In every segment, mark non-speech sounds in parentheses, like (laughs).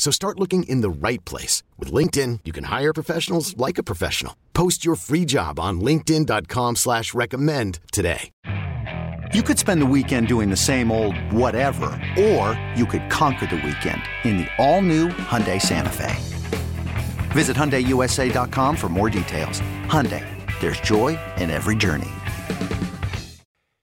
So start looking in the right place. With LinkedIn, you can hire professionals like a professional. Post your free job on linkedin.com slash recommend today. You could spend the weekend doing the same old whatever, or you could conquer the weekend in the all-new Hyundai Santa Fe. Visit HyundaiUSA.com for more details. Hyundai, there's joy in every journey.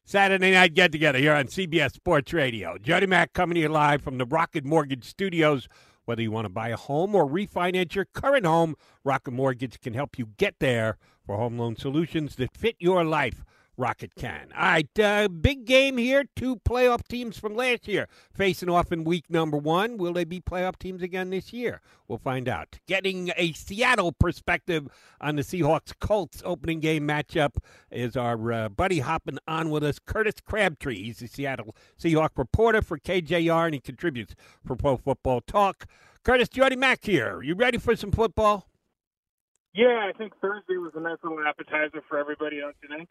Saturday night get together here on CBS Sports Radio. Jody Mac coming to you live from the Rocket Mortgage Studios. Whether you want to buy a home or refinance your current home, Rocket Mortgage can help you get there for home loan solutions that fit your life. Rocket can. All right, uh, big game here. Two playoff teams from last year facing off in week number one. Will they be playoff teams again this year? We'll find out. Getting a Seattle perspective on the Seahawks Colts opening game matchup is our uh, buddy hopping on with us, Curtis Crabtree. He's the Seattle Seahawk reporter for KJR and he contributes for Pro Football Talk. Curtis, Jody Mac here. You ready for some football? Yeah, I think Thursday was a nice little appetizer for everybody out tonight.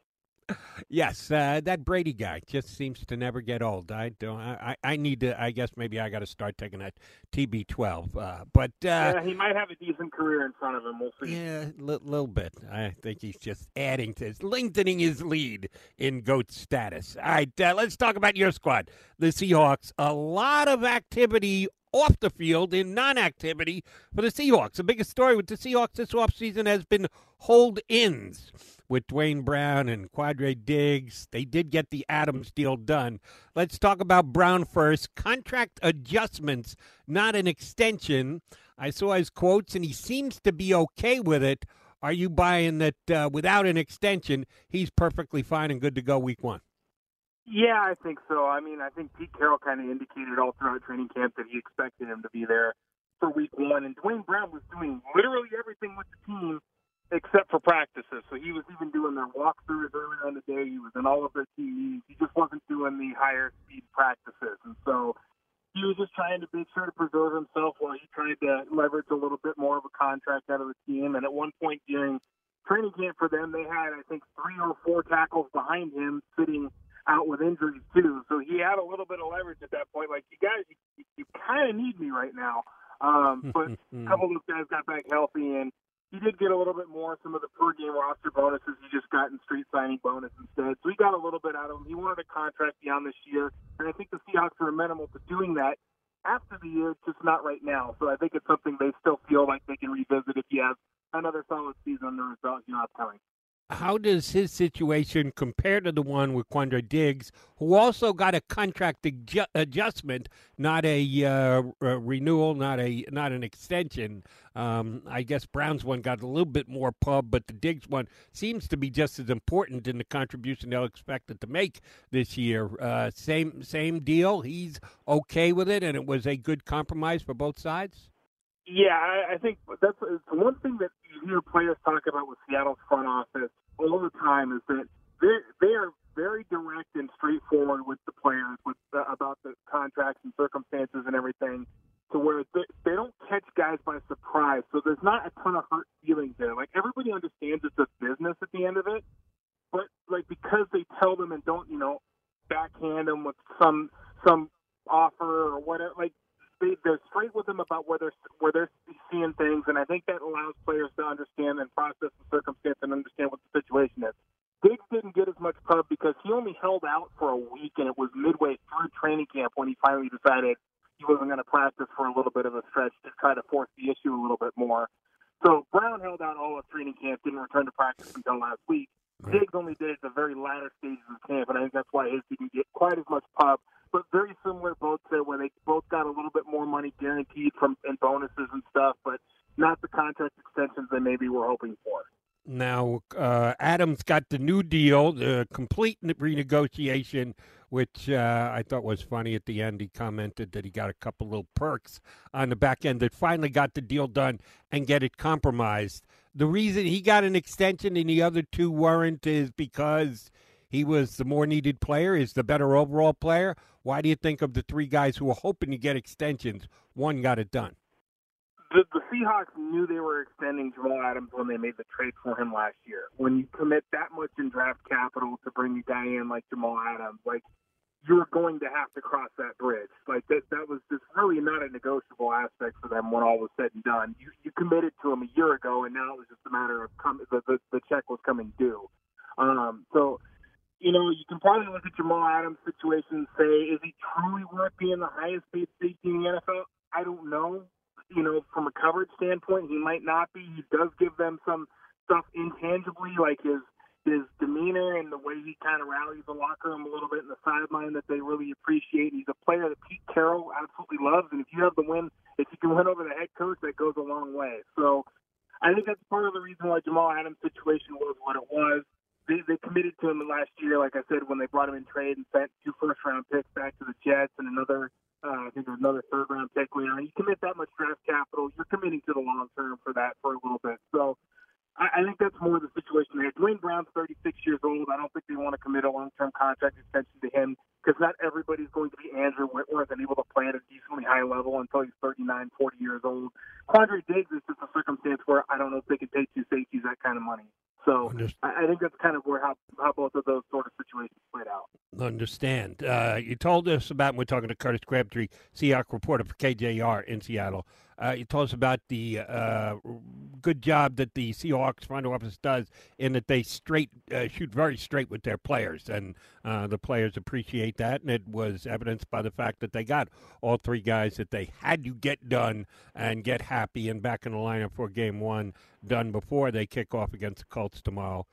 Yes, uh, that Brady guy just seems to never get old. I don't. I, I need to. I guess maybe I got to start taking that TB12. Uh, but uh, yeah, he might have a decent career in front of him. We'll see. Yeah, a li- little bit. I think he's just adding to his, lengthening his lead in goat status. All right, uh, let's talk about your squad, the Seahawks. A lot of activity off the field in non-activity for the Seahawks. The biggest story with the Seahawks this offseason has been hold-ins with Duane Brown and Quandre Diggs. They did get the Adams deal done. Let's talk about Brown first. Contract adjustments, not an extension. I saw his quotes, and he seems to be okay with it. Are you buying that uh, without an extension, he's perfectly fine and good to go week one? Yeah, I think so. I mean, I think Pete Carroll kind of indicated all throughout training camp that he expected him to be there for week one. And Duane Brown was doing literally everything with the team except for practices. So he was even doing their walkthroughs earlier in the day. He was in all of their team. He just wasn't doing the higher speed practices. And so he was just trying to make sure to preserve himself while he tried to leverage a little bit more of a contract out of the team. And at one point during training camp for them, they had, I think, three or four tackles behind him sitting out with injuries too. So he had a little bit of leverage at that point. Like, you guys, you, you kind of need me right now. Um, (laughs) but a couple of those guys got back healthy and he did get a little bit more some of the per game roster bonuses he just got in street signing bonus instead. So he got a little bit out of him. He wanted a contract beyond this year, and I think the Seahawks are amenable to doing that after the year, just not right now. So I think it's something they still feel like they can revisit if he has another solid season under his belt, you know, upcoming how does his situation compare to the one with Quandre Diggs, who also got a contract adju- adjustment, not a, uh, renewal, not a not an extension? Um, I guess Brown's one got a little bit more pub, but the Diggs one seems to be just as important in the contribution they'll expect it to make this year. Uh, same same deal. He's okay with it, and it was a good compromise for both sides. Yeah, I, I think that's the one thing that you hear players talk about with Seattle's front office all the time is that they they are very direct and straightforward with the players with the, about the contracts and circumstances and everything, to where they, they don't catch guys by surprise. So there's not a ton of hurt feelings there. Like everybody understands it's a business at the end of it, but like because they tell them and don't you know backhand them with some some offer or whatever, like they, they're straight with them about where they're where they're seeing things, and I think that allows players to understand and process the circumstance and understand what the situation is. Diggs didn't get as much pub because he only held out for a week, and it was midway through training camp when he finally decided he wasn't going to practice for a little bit of a stretch to try to force the issue a little bit more. So Brown held out all of training camp, didn't return to practice until last week. Diggs only did it at the very latter stages of camp, and I think that's why his didn't get quite as much pub but very similar boats there where they both got a little bit more money guaranteed from and bonuses and stuff, but not the contract extensions they maybe were hoping for. Now, uh, Adams got the new deal, the complete renegotiation, which uh, I thought was funny at the end. He commented that he got a couple little perks on the back end that finally got the deal done and get it compromised. The reason he got an extension and the other two weren't is because he was the more needed player, is the better overall player. Why do you think of the three guys who were hoping to get extensions, one got it done? The, the Seahawks knew they were extending Jamal Adams when they made the trade for him last year. When you commit that much in draft capital to bring a guy in like Jamal Adams, like you're going to have to cross that bridge. Like that, that was just really not a negotiable aspect for them when all was said and done. You, you committed to him a year ago, and now it was just a matter of come, the, the the check was coming due. Um, so you know, you can probably look at Jamal Adams' situation and say, is he truly worth being the highest paid safety in the NFL? I don't know. You know, from a coverage standpoint, he might not be. He does give them some stuff intangibly, like his his demeanor and the way he kind of rallies the locker room a little bit in the sideline that they really appreciate. He's a player that Pete Carroll absolutely loves, and if you have the win, if you can win over the head coach, that goes a long way. So I think that's part of the reason why Jamal Adams' situation was what it was they, they committed to him last year, like I said, when they brought him in trade and sent two first round picks back to the Jets and another, uh, I think another third round pick later. You commit that much draft capital, you're committing to the long term for that for a little bit. So I, I think that's more the situation there. Duane Brown's 36 years old. I don't think they want to commit a long term contract extension to him because not everybody's going to be Andrew Whitworth and able to play at a decently high level until he's 39, 40 years old. Quandre Diggs is just a circumstance where I don't know if they can pay two safeties that kind of money. So I, I think that's kind of where how, how both of those sort of situations played out. Understand. Uh, you told us about, we're talking to Curtis Crabtree, Seahawk reporter for KJR in Seattle. Uh, you told us about the uh, good job that the Seahawks front office does in that they straight uh, shoot very straight with their players, and uh, the players appreciate that. And it was evidenced by the fact that they got all three guys that they had to get done and get happy and back in the lineup for game one done before they kick off against the Colts tomorrow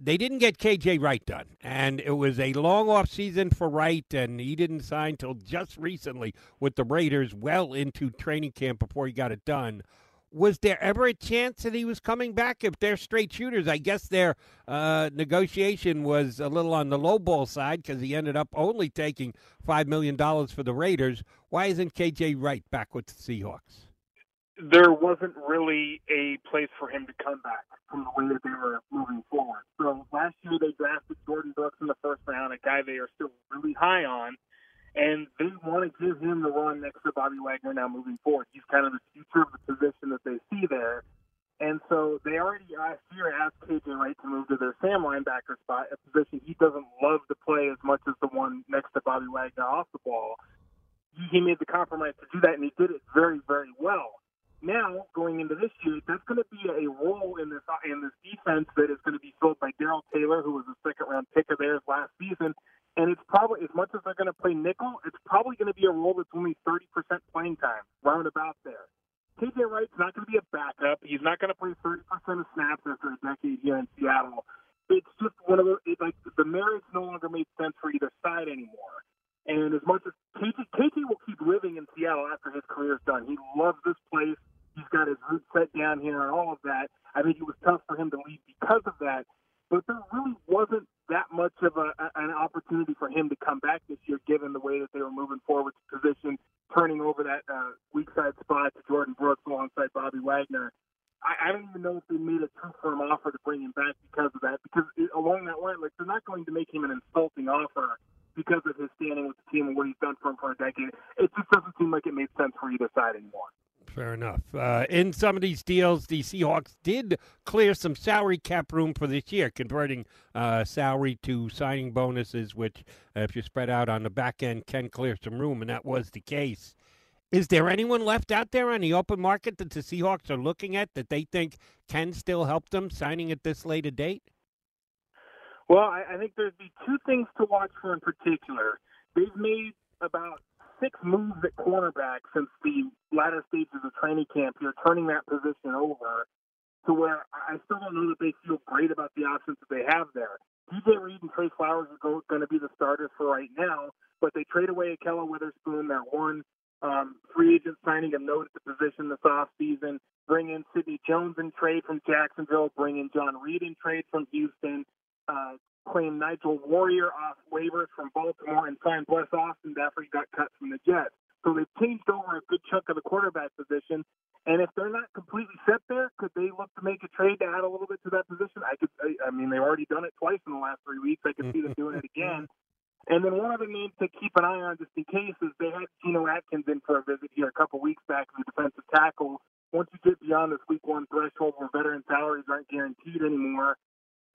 they didn't get KJ Wright done, and it was a long off season for Wright, and he didn't sign till just recently with the Raiders, well into training camp before he got it done. Was there ever a chance that he was coming back? If they're straight shooters, I guess their uh, negotiation was a little on the low ball side because he ended up only taking five million dollars for the Raiders. Why isn't KJ Wright back with the Seahawks? There wasn't really a place for him to come back from the way that they were moving forward. So last year they drafted Jordyn Brooks in the first round, a guy they are still really high on, and they want to give him the run next to Bobby Wagner now moving forward. He's kind of the future of the position that they see there. And so they already uh, last year asked KJ Wright to move to their Sam linebacker spot, a position he doesn't love to play as much as the one next to Bobby Wagner off the ball. He made the compromise to do that, and he did it very, very well now going into this year, that's going to be a role in this in this defense that is going to be filled by Darrell Taylor, who was a second round pick of theirs last season. And it's probably as much as they're going to play nickel, it's probably going to be a role that's only 30% playing time, roundabout there. KJ Wright's not going to be a backup. He's not going to play 30% of snaps after a decade here in Seattle. It's just one of the it, like the marriage no longer made sense for either side anymore. And as much as KJ will keep living in Seattle after his career is done, he loves this place. He's got his roots set down here and all of that. I think it was tough for him to leave because of that. But there really wasn't that much of a, an opportunity for him to come back this year, given the way that they were moving forward to position, turning over that uh, weak side spot to Jordyn Brooks alongside Bobby Wagner. I, I don't even know if they made a true firm offer to bring him back because of that. Because it, along that line, like they're not going to make him an insulting offer because of his standing with the team and what he's done for him for a decade. It just doesn't seem like it made sense for either side anymore. Fair enough. Uh, in some of these deals, the Seahawks did clear some salary cap room for this year, converting uh, salary to signing bonuses, which, uh, if you spread out on the back end, can clear some room, and that was the case. Is there anyone left out there on the open market that the Seahawks are looking at that they think can still help them signing at this late a date? Well, I, I think there'd be two things to watch for in particular. They've made about six moves at cornerback since the latter stages of training camp here, turning that position over to where I still don't know that they feel great about the options that they have there. DJ Reed and Tre Flowers are going to be the starters for right now, but they trade away Ahkello Witherspoon, their one um, free agent signing a note at the position this offseason, bring in Sidney Jones in trade from Jacksonville, bring in John Reid in trade from Houston, uh, claim Nigel Warrior off waivers from Baltimore and sign Bless Austin after he got cut from the Jets. So they've changed over a good chunk of the quarterback position. And if they're not completely set there, could they look to make a trade to add a little bit to that position? I could. I, I mean, they've already done it twice in the last three weeks. I could see them doing it again. And then one other name to keep an eye on, just in case, is they had Geno Atkins in for a visit here a couple weeks back as a defensive tackle. Once you get beyond this week one threshold where veteran salaries aren't guaranteed anymore,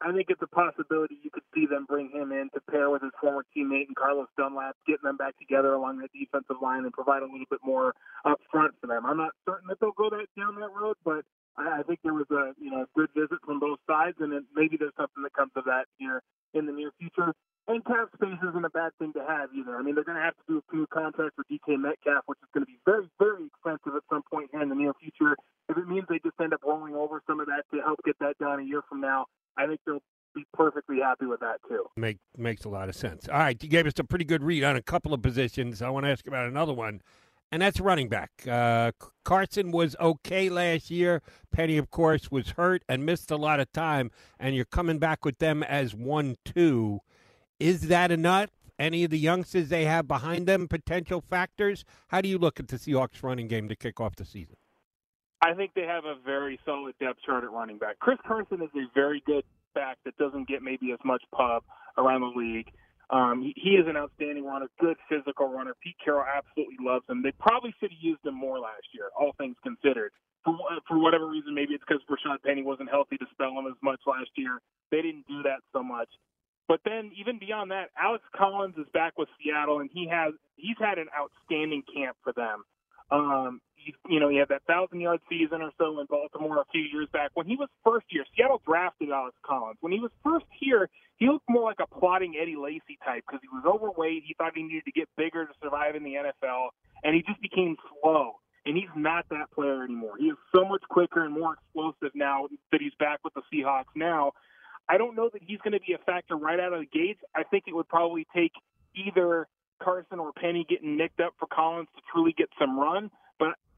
I think it's a possibility you could see them bring him in to pair with his former teammate and Carlos Dunlap, getting them back together along that defensive line and provide a little bit more up front for them. I'm not certain that they'll go that down that road, but I, think there was a you know good visit from both sides, and then maybe there's something that comes of that here in the near future. And cap space isn't a bad thing to have either. I mean, they're going to have to do a new contract for DK Metcalf, which is going to be very, very expensive at some point here in the near future. If it means they just end up rolling over some of that to help get that done a year from now, I think they'll be perfectly happy with that too. Make makes a lot of sense. All right, you gave us a pretty good read on a couple of positions. I want to ask about another one, and that's running back. Uh, Carson was okay last year. Penny, of course, was hurt and missed a lot of time, and you're coming back with them as one two. Is that enough? Any of the youngsters they have behind them potential factors? How do you look at the Seahawks running game to kick off the season? I think they have a very solid depth chart at running back. Chris Carson is a very good back that doesn't get maybe as much pub around the league. Um, he, is an outstanding runner, good physical runner. Pete Carroll absolutely loves him. They probably should have used him more last year, all things considered. For, for whatever reason, maybe it's because Rashaad Penny wasn't healthy to spell him as much last year. They didn't do that so much. But then, even beyond that, Alex Collins is back with Seattle, and he has he's had an outstanding camp for them. Um, you know, he had that thousand yard season or so in Baltimore a few years back. When he was first year, Seattle drafted Alex Collins. When he was first here, he looked more like a plotting Eddie Lacy type because he was overweight. He thought he needed to get bigger to survive in the NFL, and he just became slow. And he's not that player anymore. He is so much quicker and more explosive now that he's back with the Seahawks now. I don't know that he's going to be a factor right out of the gates. I think it would probably take either Carson or Penny getting nicked up for Collins to truly get some run.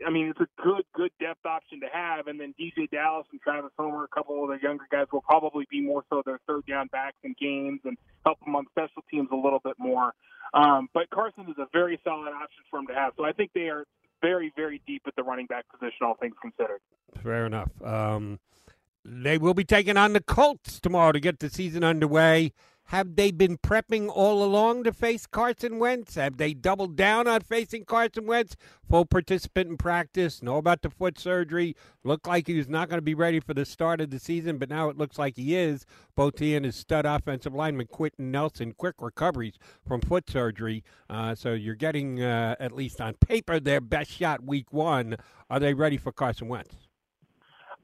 I mean, it's a good, good depth option to have. And then DeeJay Dallas and Travis Homer, a couple of the younger guys, will probably be more so their third down backs in games and help them on special teams a little bit more. Um, but Carson is a very solid option for him to have. So I think they are very, very deep at the running back position, all things considered. Fair enough. Um, they will be taking on the Colts tomorrow to get the season underway. Have they been prepping all along to face Carson Wentz? Have they doubled down on facing Carson Wentz? Full participant in practice, know about the foot surgery. Looked like he was not going to be ready for the start of the season, but now it looks like he is. Both he and his stud offensive lineman Quenton Nelson, quick recoveries from foot surgery. Uh, so you're getting, uh, at least on paper, their best shot week one. Are they ready for Carson Wentz?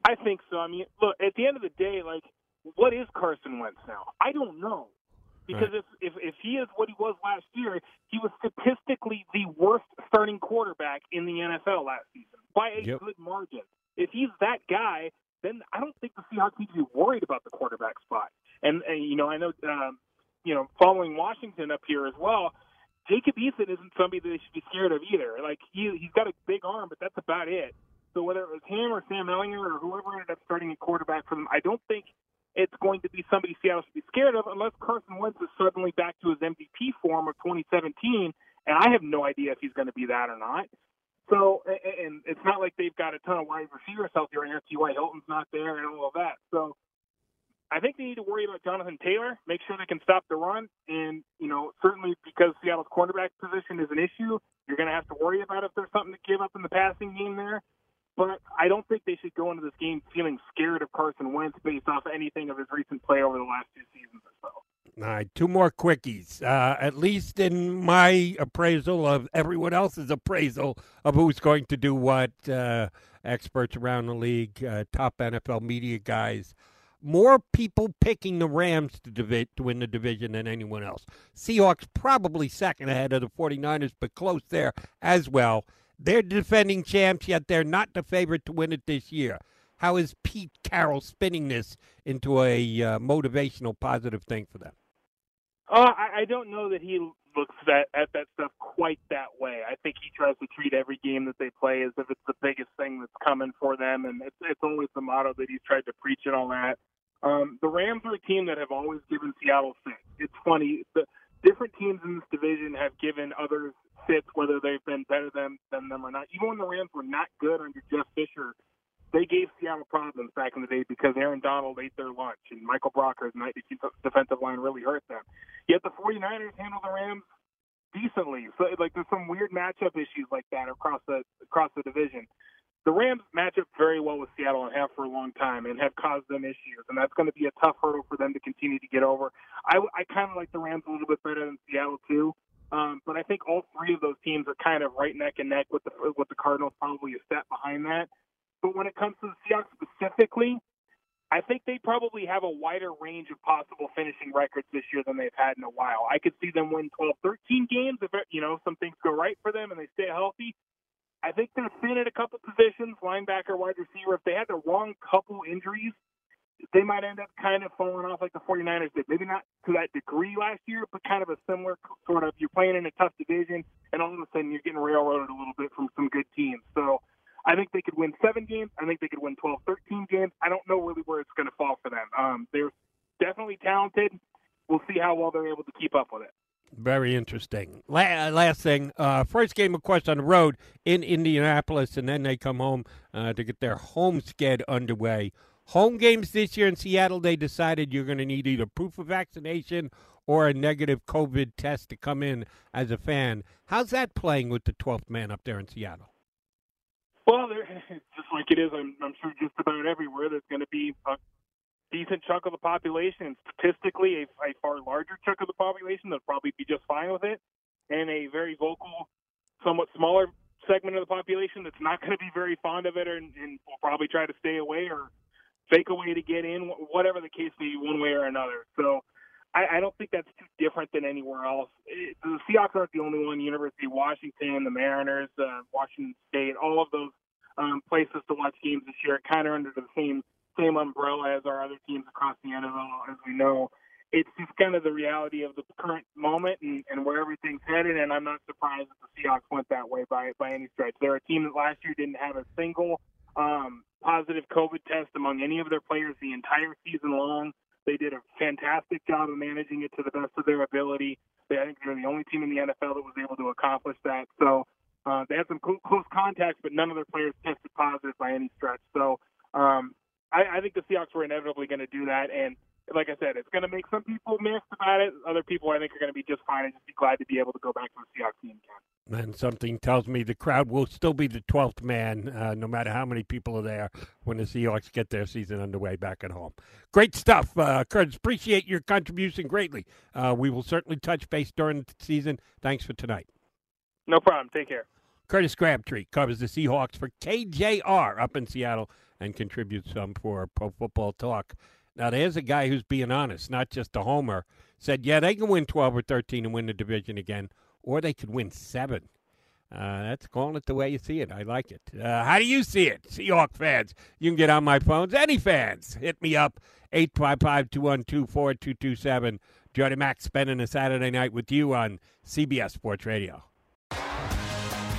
I think so. I mean, look, at the end of the day, like – what is Carson Wentz now? I don't know. Because right. if, if if he is what he was last year, he was statistically the worst starting quarterback in the NFL last season by a yep. good margin. If he's that guy, then I don't think the Seahawks need to be worried about the quarterback spot. And, and you know, I know, um, you know, following Washington up here as well, Jacob Eason isn't somebody that they should be scared of either. Like he he's got a big arm, but that's about it. So whether it was him or Sam Ehlinger or whoever ended up starting a quarterback for them, I don't think it's going to be somebody Seattle should be scared of unless Carson Wentz is suddenly back to his MVP form of 2017, and I have no idea if he's going to be that or not. So, and it's not like they've got a ton of wide receivers out there, and T.Y. Hilton's not there, and all of that. So, I think they need to worry about Jonathan Taylor, make sure they can stop the run, and you know certainly because Seattle's cornerback position is an issue, you're going to have to worry about if there's something to give up in the passing game there. But I don't think they should go into this game feeling scared of Carson Wentz based off anything of his recent play over the last two seasons or so. All right, two more quickies. Uh, at least in my appraisal of everyone else's appraisal of who's going to do what, uh, experts around the league, uh, top NFL media guys, more people picking the Rams to, divi- to win the division than anyone else. Seahawks probably second ahead of the 49ers, but close there as well. They're defending champs, yet they're not the favorite to win it this year. How is Pete Carroll spinning this into a uh, motivational, positive thing for them? Uh, I, I don't know that he looks at, at that stuff quite that way. I think he tries to treat every game that they play as if it's the biggest thing that's coming for them, and it's, it's always the motto that he's tried to preach and all that. Um, the Rams are a team that have always given Seattle fits. It's funny. The, different teams in this division have given others fits, whether they've been better than, than them or not. Even when the Rams were not good under Jeff Fisher, they gave Seattle problems back in the day because Aaron Donald ate their lunch and Michael Brockers' night defensive line really hurt them. Yet the 49ers handled the Rams decently. So like there's some weird matchup issues like that across the across the division. The Rams match up very well with Seattle and have for a long time and have caused them issues, and that's going to be a tough hurdle for them to continue to get over. I, I kind of like the Rams a little bit better than Seattle too. Um, but I think all three of those teams are kind of right neck and neck with the with the Cardinals, probably a step behind that. But when it comes to the Seahawks specifically, I think they probably have a wider range of possible finishing records this year than they've had in a while. I could see them win 12, 13 games if you know some things go right for them and they stay healthy. I think they're thin at a couple positions, linebacker, wide receiver. If they had the wrong couple injuries, they might end up kind of falling off like the 49ers did. Maybe not to that degree last year, but kind of a similar sort of you're playing in a tough division and all of a sudden you're getting railroaded a little bit from some good teams. So I think they could win seven games. I think they could win 12, 13 games. I don't know really where it's going to fall for them. Um, they're definitely talented. We'll see how well they're able to keep up with it. Very interesting. Uh, last thing, uh, first game, of course, on the road in Indianapolis, and then they come home uh, to get their home sked underway. Home games this year in Seattle, they decided you're going to need either proof of vaccination or a negative COVID test to come in as a fan. How's that playing with the 12th man up there in Seattle? Well, (laughs) just like it is, I'm, I'm sure just about everywhere, there's going to be a decent chunk of the population, and statistically a, a far larger chunk of the population that'll probably be just fine with it, and a very vocal, somewhat smaller segment of the population that's not going to be very fond of it and, and will probably try to stay away or fake a way to get in, whatever the case may be, one way or another. So I, don't think that's too different than anywhere else. The Seahawks aren't the only one. University of Washington, the Mariners, uh, Washington State, all of those um, places to watch games this year, kind of under the same same umbrella as our other teams across the NFL, as we know. It's just kind of the reality of the current moment and, and where everything's headed, and I'm not surprised that the Seahawks went that way by by any stretch. They're a team that last year didn't have a single um, positive COVID test among any of their players the entire season long. They did a fantastic job of managing it to the best of their ability. They, I think they're the only team in the NFL that was able to accomplish that. So uh, they had some cl- close contacts, but none of their players tested positive by any stretch. So um, I, I think the Seahawks were inevitably going to do that. And like I said, it's going to make some people miffed about it. Other people, I think, are going to be just fine and just be glad to be able to go back to the Seahawks team again. And something tells me the crowd will still be the 12th man, uh, no matter how many people are there when the Seahawks get their season underway back at home. Great stuff, uh, Curtis. Appreciate your contribution greatly. Uh, we will certainly touch base during the season. Thanks for tonight. No problem. Take care. Curtis Crabtree covers the Seahawks for KJR up in Seattle and contribute some for Pro Football Talk. Now, there's a guy who's being honest, not just a homer. Said, yeah, they can win 12 or 13 and win the division again, or they could win seven. Uh, that's calling it the way you see it. I like it. Uh, how do you see it, Seahawk fans? You can get on my phones. Any fans, hit me up, 855 212 4227. Jody Mac spending a Saturday night with you on CBS Sports Radio.